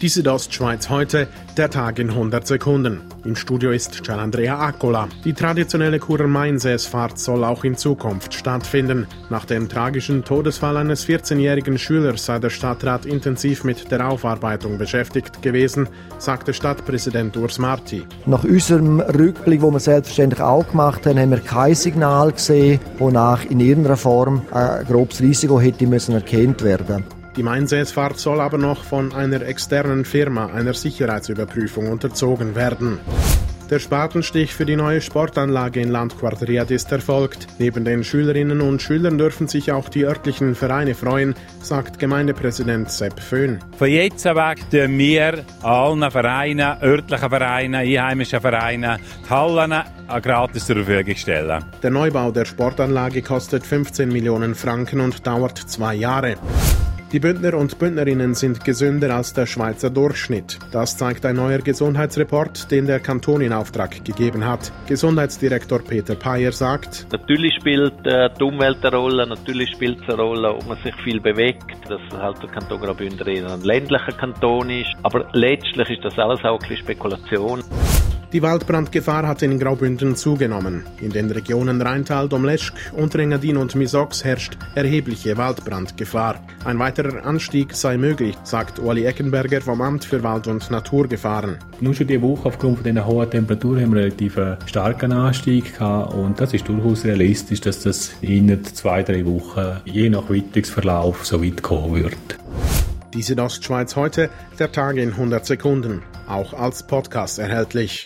Die Südostschweiz heute, der Tag in 100 Sekunden. Im Studio ist Gianandrea Accola. Die traditionelle Kurer-Mainsäßfahrt soll auch in Zukunft stattfinden. Nach dem tragischen Todesfall eines 14-jährigen Schülers sei der Stadtrat intensiv mit der Aufarbeitung beschäftigt gewesen, sagte Stadtpräsident Urs Marti. Nach unserem Rückblick, wo wir selbstverständlich auch gemacht haben, haben wir kein Signal gesehen, wonach in irgendeiner Form ein grobes Risiko hätte müssen erkannt werden. Die Mainsäßfahrt soll aber noch von einer externen Firma einer Sicherheitsüberprüfung unterzogen werden. Der Spatenstich für die neue Sportanlage in Landquartiert ist erfolgt. Neben den Schülerinnen und Schülern dürfen sich auch die örtlichen Vereine freuen, sagt Gemeindepräsident Sepp Föhn. Von jetzt weg tun wir allen Vereinen, örtlichen Vereinen, einheimischen Vereinen, die Hallen gratis zur Verfügung stellen. Der Neubau der Sportanlage kostet 15 Millionen Franken und dauert zwei Jahre. Die Bündner und Bündnerinnen sind gesünder als der Schweizer Durchschnitt. Das zeigt ein neuer Gesundheitsreport, den der Kanton in Auftrag gegeben hat. Gesundheitsdirektor Peter Payer sagt, Natürlich spielt äh, die Umwelt eine Rolle, natürlich spielt es eine Rolle, ob man sich viel bewegt, dass halt der Kanton Graubünden ein ländlicher Kanton ist. Aber letztlich ist das alles auch ein bisschen Spekulation. Die Waldbrandgefahr hat in Graubünden zugenommen. In den Regionen Rheintal, Domleschg, Unterengadin und Misox herrscht erhebliche Waldbrandgefahr. Ein weiterer Anstieg sei möglich, sagt Ueli Eckenberger vom Amt für Wald- und Naturgefahren. Nur schon diese Woche aufgrund dieser hohen Temperaturen haben wir einen relativ starken Anstieg gehabt und das ist durchaus realistisch, dass das in zwei, drei Wochen je nach Witterungsverlauf so weit kommen wird. Die Südostschweiz heute, der Tag in 100 Sekunden, auch als Podcast erhältlich.